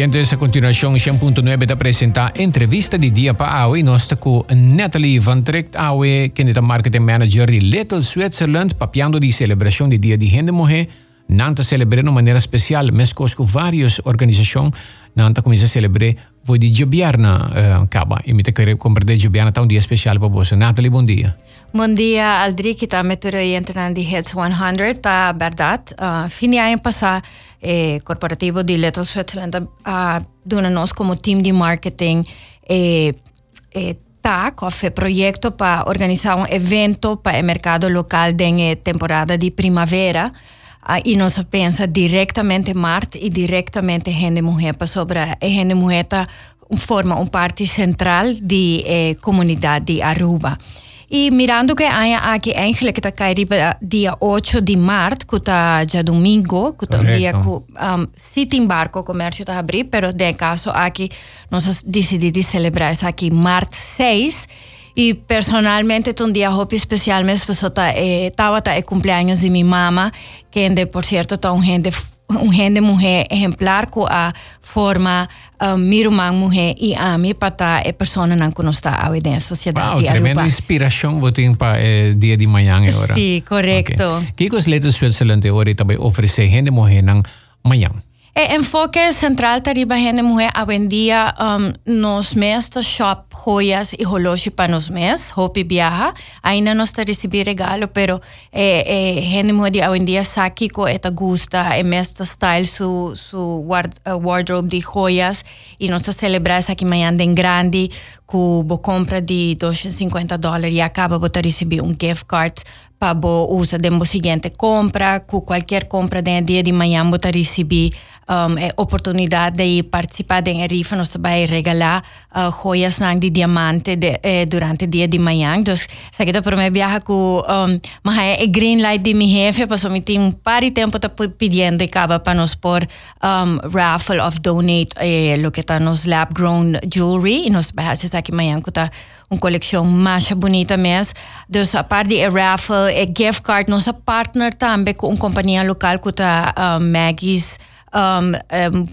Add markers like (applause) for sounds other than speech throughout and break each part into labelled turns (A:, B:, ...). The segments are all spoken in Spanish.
A: Oyentes, a continuación, 100.9 te presenta entrevista di dia pa awe. Está com Natalie Van Trekt awe, que é marketing manager de Little Switzerland, papiando di celebração di dia di Hende Morrer. Nanta celebrar de maneira especial, mas com várias organizações, Nanta começa a celebrar voi di Giobiarna uh, Caba. E mi te querer compreender Giobiarna tá um dia especial para você. Natalie, bom dia.
B: Bom dia, Aldri, que está metendo entrando de Heads 100, tá verdade. Uh, fim de ano passado, eh, corporativo de Little Switzerland uh, como time de marketing eh, eh, com o para organizar um evento para o mercado local de temporada de primavera. Uh, e nós pensa diretamente Marte e diretamente Gente Mulher sobre a Gente Mulher tá, forma uma parte central de eh, comunidade de Aruba. E mirando que há aqui eigenlijk que está dia 8 de março, que está já domingo, que está um dia que um, se barco o comércio está abrir, mas de caso aqui nós decidimos celebrar isso aqui março 6 e personalmente um dia hope especialmente porque estava eh, tá, é cumpleaños de minha mama, que por certo está um gente um rende mulher exemplar com a forma ah, uh, mirumang mulher e ame para a pessoa não conosca ao ideia da sociedade
A: wow, de Aruba. Tremenda inspiração botin para eh, dia de manhã e hora.
B: Sim, sí, correto.
A: Okay. Que coisa letra Suécia hoje também oferecer rende mulher não manhã?
B: El enfoque central tariba gente mujer hoy en día. Um, nos mes shop joyas y holoshi para nos mes, hopi viaja, ainda nos está recibir regalo, pero eh, eh, gente mujer de hoy en día saki ko eta gusta, e mes style su, su uh, wardrobe de joyas y nos celebrar aquí mañana en grande, ku bo compra de 250 dólares e acaba de receber um gift card para bo usa demo seguinte compra, ku qualquer compra de dia de manhã bota receber um, é oportunidade de participar da rifa, nós vai regalar uh, de diamante de, eh, durante dia de manhã. Então, se aqui para mim viaja com um, green light de minha jefe, passou me tem um par de tempo tá pedindo e acaba para nós por um, raffle of donate eh, lo que está nos lab grown jewelry e nós vai fazer aqui que tá uma coleção mais bonita mesmo. Então, a parte de raffle, e gift card, nossa partner também com uma companhia local tá uh, Maggie's um,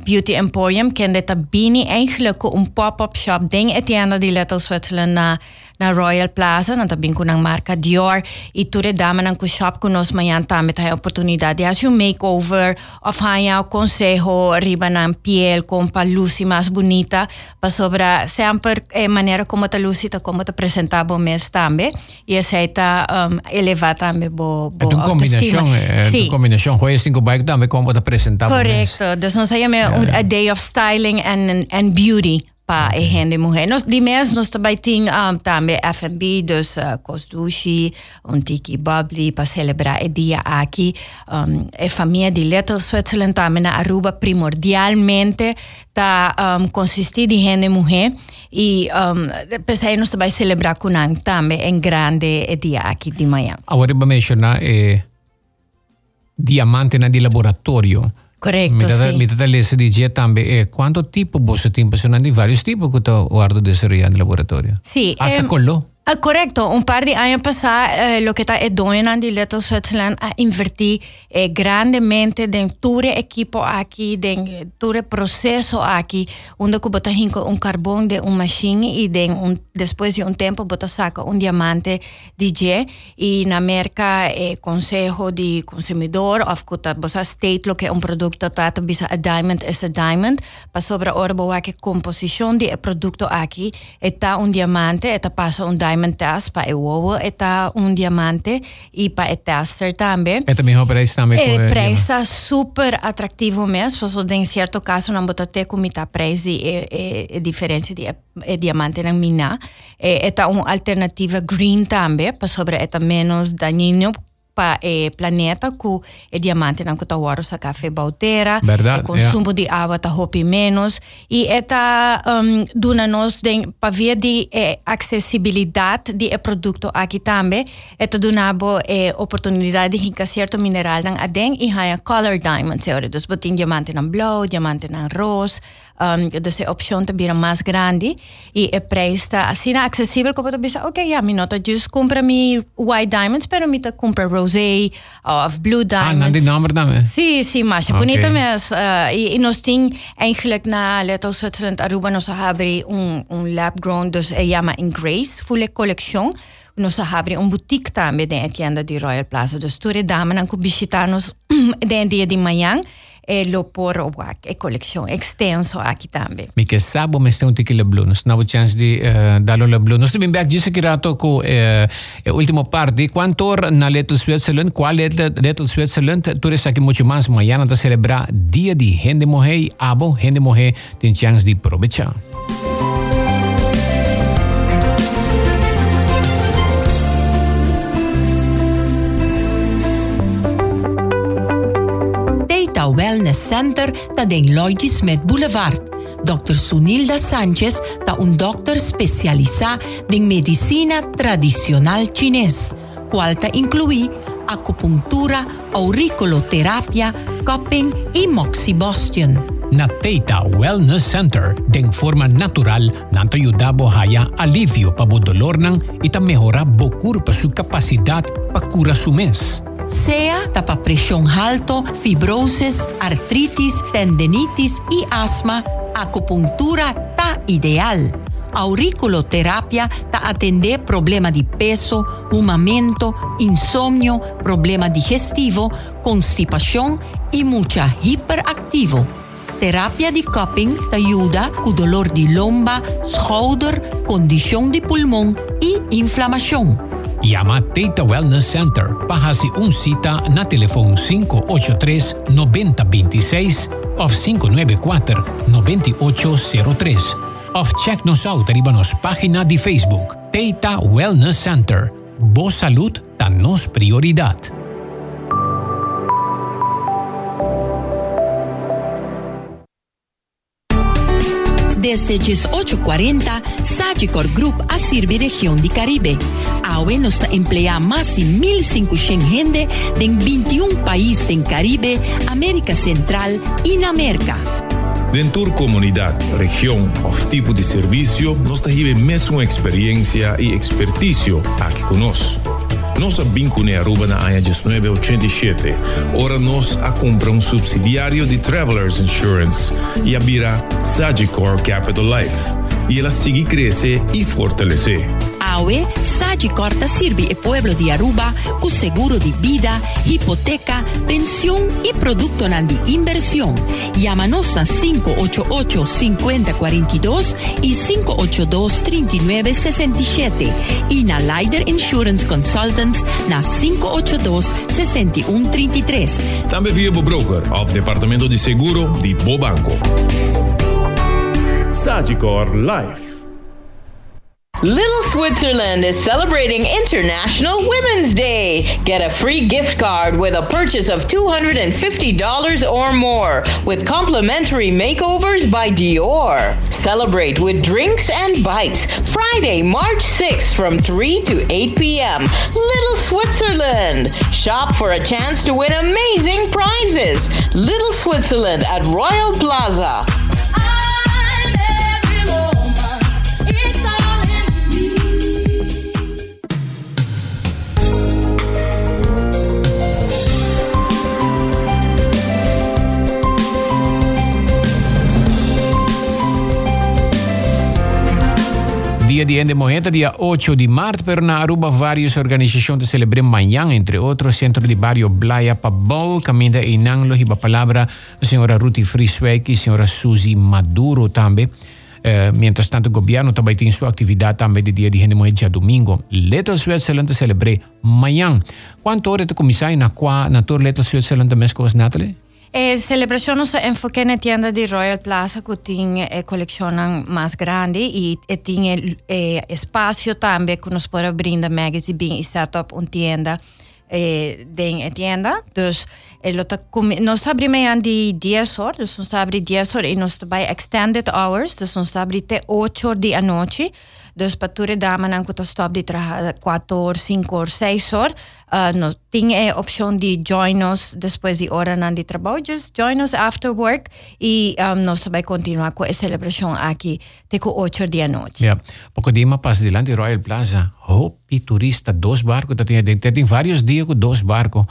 B: Beauty Emporium. Kende ta bini eigenlijk een pop-up shop. Ding etienda di Little Switzerland na na Royal Plaza, na tabing ko ng marca Dior, iture dama ng shop ko nos mayan tame tayo oportunidade as yung makeover of haya consejo riba ng piel com pa mas bonita. Pa sobra sempre eh, manera como ta lucy ta como ta presentabo mes tambe y esa ta um, eleva tambe bo, bo
A: uma combinação é uma combinação joias cinco bike tambe como ta presentabo
B: correcto. Dus nos sayame yeah. a day of styling and and beauty pa okay. e hen de. Nos di mes nos tabay ting um, tambe F&B, dus uh, kosdushi, un tiki babli, pa celebra e dia aki. Um, e famiglia di Little Switzerland tambe na Aruba primordialmente ta um, consisti di hen de muhe. I um, pesai nos tabay celebra kunang tambe en grande e dia aki di Miami.
A: Awariba mention na e diamante na di
B: laboratorio.
A: Corretto, mitä,
B: sì.
A: mitä täällä dice tambe, eh, quanto tipo boss tempo sono di vario tipo che guardo di essere in laboratorio?
B: Sì.
A: Hasta ehm... con lo?
B: Ah, correcto, un par de años pasados eh, lo que está de Little Switzerland. A invertir eh, grandemente en el equipo aquí, en todo el proceso aquí, donde bota un carbón de una máquina y de un, después de un tiempo bota saca un diamante DJ y en América eh, consejo de consumidor of bosa state lo que un producto trata bisa a diamond es a diamond, pa sobre ora boa que composición de producto aquí está un diamante, está pasa un diamond diamond para o ovo está um diamante e para o tester também.
A: É também o preço também.
B: É preço super atrativo mesmo, porque em certo caso não botar até como está preço e é, é diferença de é, diamante na mina. É, é uma alternativa green também, para sobre é menos daninho pa e planeta ku e diamante na kuta waru sa kafe bautera
A: eh, Verdad, e
B: consumo yeah. di água ta hopi menos e eta um, duna nos den pa via di e accessibilidade di e produto aqui tambe eta dunabo e oportunidade hinka certo mineral nang aden i haya color diamond teore dos botin diamante nang blow diamante nang rose Um, dus de opción te bira más grande y el precio así accesible como te dice, ok, ya, mi nota just compra mi white diamonds, pero mi te compra rosé of blue diamonds.
A: Ah, die nummer dan
B: Sí, sí, mas okay. bonito mes. Uh, y, y nos ting eigenlijk na Little Switzerland Aruba nos abre un, un lab grown, dus se llama Grace, full collection. Nos abre un boutique también de tienda di Royal Plaza. Dus tu dame nan visitar-nos (clears throat) de dia de manhã loppor och en kollektion extens och
A: akitambe. Mike sabo meste un tiki leblunos. Navo chance di uh, dalo leblunos. Tu bimbak jise kirato ku eh, eh ultimo quanto or na Little Switzerland, qual Little Switzerland, tu resaki mucho más mañana ta celebra dia di hende mohei, abo hende mohei tin chance di provecha. Aproveitar.
C: Wellness Center ta den Lloyd Smith Boulevard. Dr. Sunilda Sanchez ta un doctor specializado en medicina tradicional chinés, cual ta incluí acupuntura, auriculoterapia, cupping y moxibustion.
A: Na Teita Wellness Center, den forma natural, nanta ayudabo haya alivio pa dolor nang ita mejora bokur pa su capacidad pa cura su mes
C: sea tapa presión alto, fibrosis, artritis, tendinitis y asma, acupuntura ta ideal. Auriculoterapia ta atender problema de peso, humamento, insomnio, problema digestivo, constipación y mucha hiperactivo. Terapia de cupping te ayuda con dolor de lomba, schouder, condición de pulmón y inflamación.
A: Llama Teta Wellness Center. Pahasi un cita na telefoon 583-9026 of 594-9803. Of check nos out arriba página de Facebook. Teta Wellness Center. Bo salud ta nos prioridad.
C: Desde 1840, Sagicor Group a servir región de Caribe. AOE nos emplea más de 1.500 gente en 21 países del Caribe, América Central y América.
D: Dentro comunidad, región o tipo de servicio, nos da mesmo experiencia y experticio aquí con nosotros. Noastră bincunea na aia gesnuebe 87. Ora nos compra um subsidiário de Travelers Insurance. e Iabira Sagicor Capital Life. E ela sigue crescer e fortalecer.
C: AOE, Sagi Corta sirve el pueblo de Aruba con seguro de vida, hipoteca, pensión y producto de inversión. Llámanos a 588-5042 y 582-3967 y na Lider Insurance Consultants na 582-6133.
D: También via broker of Departamento de Seguro de Bobanco. Sagicor Life.
E: Little Switzerland is celebrating International Women's Day. Get a free gift card with a purchase of $250 or more with complimentary makeovers by Dior. Celebrate with drinks and bites Friday, March 6th from 3 to 8 p.m. Little Switzerland. Shop for a chance to win amazing prizes. Little Switzerland at Royal Plaza.
A: dia de Ende Mojeta, dia 8 de março, pero en Aruba organizações de celebran manhã, entre outros Centro de Barrio Blaya Pabau, Caminda e em palavra. Senhora Ruti Friswijk e Senhora Suzy Maduro também. Eh, mientras tanto, o governo também tem sua atividade também de dia de rendemoe dia domingo. Letra Suécia Excelente celebrar amanhã. Quanto hora de começar na qual, na tua letra Suécia Excelente, mesmo com as Natalie?
B: Eh, celebración se enfoca en la tienda de Royal Plaza que tiene eh, más grande y eh, eh, espacio también que nos puede brindar magazine y set up una tienda eh, de tienda. Dus eh, nos abrimos de 10 horas, dus nos abre 10 horas y nos va extended hours, dus nos abre 8 de la noche. Dus pature dama nang kuta stop di trabajar 4 horas, 5 horas, 6 horas. No, de join us de hora de. Just join us after work e um, nós vai continuar a celebração aqui até com 8 da noite.
A: Ja, porque di mapas di Lanti Royal Plaza, hopi turista, dos barcos, tem, vários dias com dos barcos.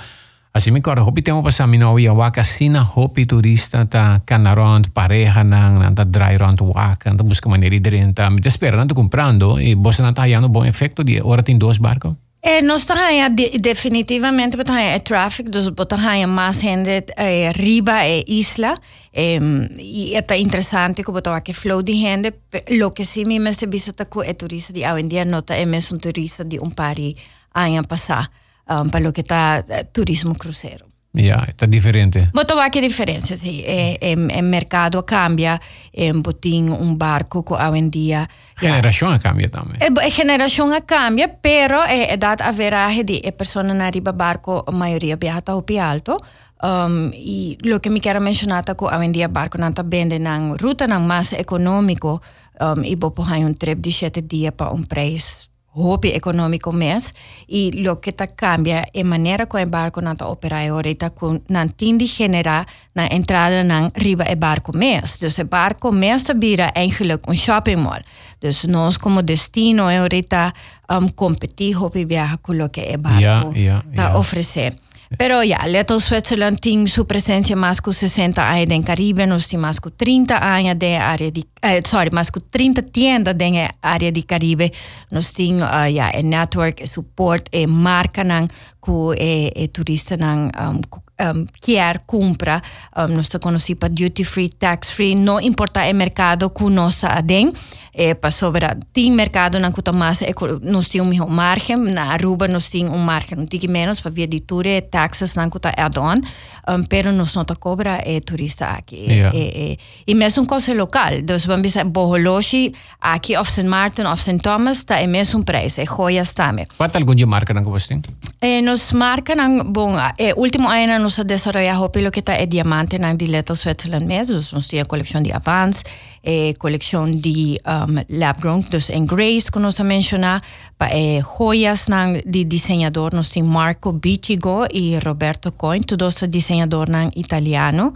A: Assim me corre, hopi temo passar mina oia waka sina hopi turista ta cana rond, pareja nang, nanta dry rond waka, nanta busca maneira iedereen ta, me espera, nanta comprando, e bossa nanta hayando bom efeito de hora tem dos barcos.
B: Eh, nós estamos de, definitivamente é tráfego, dus botamos mais gente eh, riba e isla. Eh, e é interessante que botar que flow de gente. Lo que sim me meste visita com é turista de hoje em dia nota é mesmo turista de um par de anos passar um, per lo che sta eh, turismo crucero.
A: Yeah, è diferente.
B: Boto va differenza, sì. Il mercato cambia, e un botín, un barco hoy en
A: día. Yeah. Generación cambia
B: anche. La generazione cambia, però è data dat averaje di e persone in arriba barco, la mayoría viaja a più alto. Um, y lo que mi quiero mencionar es que hoy en día barco nanta vende una ruta, en más económico, um, y bopo hay un trip de 7 días per un prezzo hobby econômico mês e lo que tá cambia é a maneira como o barco não tá opera ahorita com não tem de generar na entrada na riba e barco mês. Dus o barco mês vira eigenlijk um shopping mall. Dus nós como destino ahorita um, competir hobby viajar com o que o barco yeah, yeah, tá yeah. Pero ja, Little Switzerland tem sua presença mais com 60 anos no Caribe, nós temos mais com 30 anos de área de, uh, sorry, mais com 30 tiendas na área de Caribe. Nós temos uh, ja, um network, um suporte, e marca nang, ku e, e turista nang um, um, quer compra, um, nós conhecemos para duty free, tax free, não importa o mercado que nós adem, é para sobra, tem mercado na kuta mais, nós temos um margem, na Aruba nós temos um margem, não tem menos para via de tudo, taxas na kuta add-on, um, pero nós não cobra é turista aqui. Yeah. É, é, e mesmo coisa local, então vamos dizer, Boholoshi, aqui of St. Martin, of St. Thomas, está é mesmo preço, é joias também.
A: Qual é alguma marca que você tem?
B: Eh, nos marca bom eh, último ano anos să desarrolla Hopilo, que está é diamante na Dileta Switzerland Mesos. Nós temos coleção de Avance, eh, coleção de um, Labgrunk, dus em Grace, que nós mencionamos, eh, joias na, de desenhador, nos temos Marco Bitigo e Roberto Coin, todos desenhadores italianos.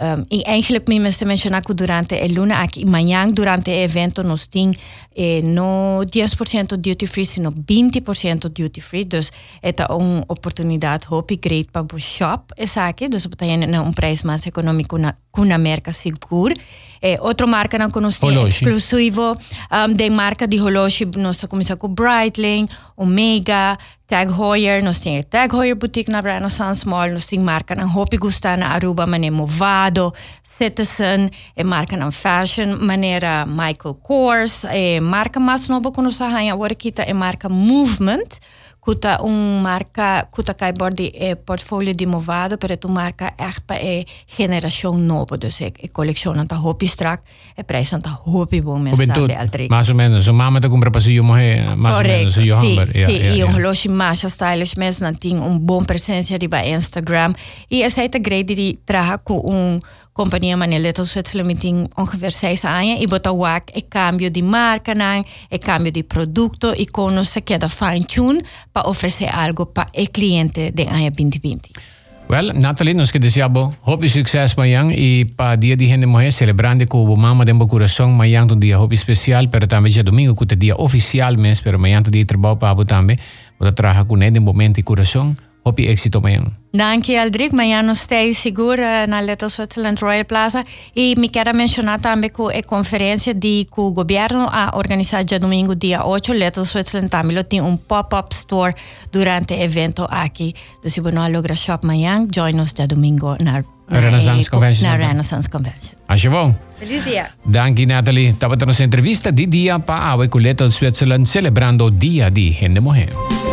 B: Um, e eigenlijk mi meste que durante el luna aqui manhã durante evento nos tin eh, no 10% duty free sino 20% duty free. Dus het is een opportuniteit hoop great para shop is dus op een, een prijs mais econômico na com a marca segura. Eh, outra marca não conhecia exclusivo um, de marca de relógio, nós começamos com Breitling, Omega, Tag Heuer, nós temos Tag Heuer boutique na Renaissance Mall, nós temos marca na Hopi Gusta na Aruba, maneira Movado, Citizen, e marca na Fashion, maneira Michael Kors, e marca mais nova que nós agora kita é marca Movement, kuta un marca, kuta kai bordi eh, é portfolio di movado, per tu marca echt pa é então e generation nobo. Dus ik, ik collectie aan de hobby strak, e prijs aan de hobby boom en sabe altri.
A: Más o menos, o mama te compra pasillo moje, más Correct. o menos, yo sí, hambre.
B: Yeah, sí, yeah, y un horloge más stylish mes na ting un bom presencia di ba Instagram. e Y esa ita é grade di traha ku un companhia Maneletos Switzerland tem ongeveer seis anos e bota wak e cambio de marca e cambio de produto e conosce que da fine tune para oferecer algo para o cliente de ano 2020.
A: Well, Nathalie, nós que desejamos hope sucesso amanhã e para dia de gente mulher celebrando com o mama de coração amanhã um dia hope especial, pero também já domingo que é dia oficial mês, pero amanhã um dia trabalho para também, para trabalhar com ele de momento e coração. Hopi éxito amanhã.
B: Danke, Aldric. Amanhã nós estamos segura na Little Switzerland Royal Plaza. E me quero mencionar também que a conferência de que o governo a organizar dia domingo, dia 8, Little Switzerland também tem um pop-up store durante o evento aqui. Então, se você não logra shop amanhã, join dia domingo na
A: Renaissance Convention.
B: Na Renaissance Convention.
A: Acho bom.
B: Feliz dia.
A: Danke, Natalie. Tapos na entrevista di dia pa awe Little Switzerland celebrando Dia di Gente Mujer.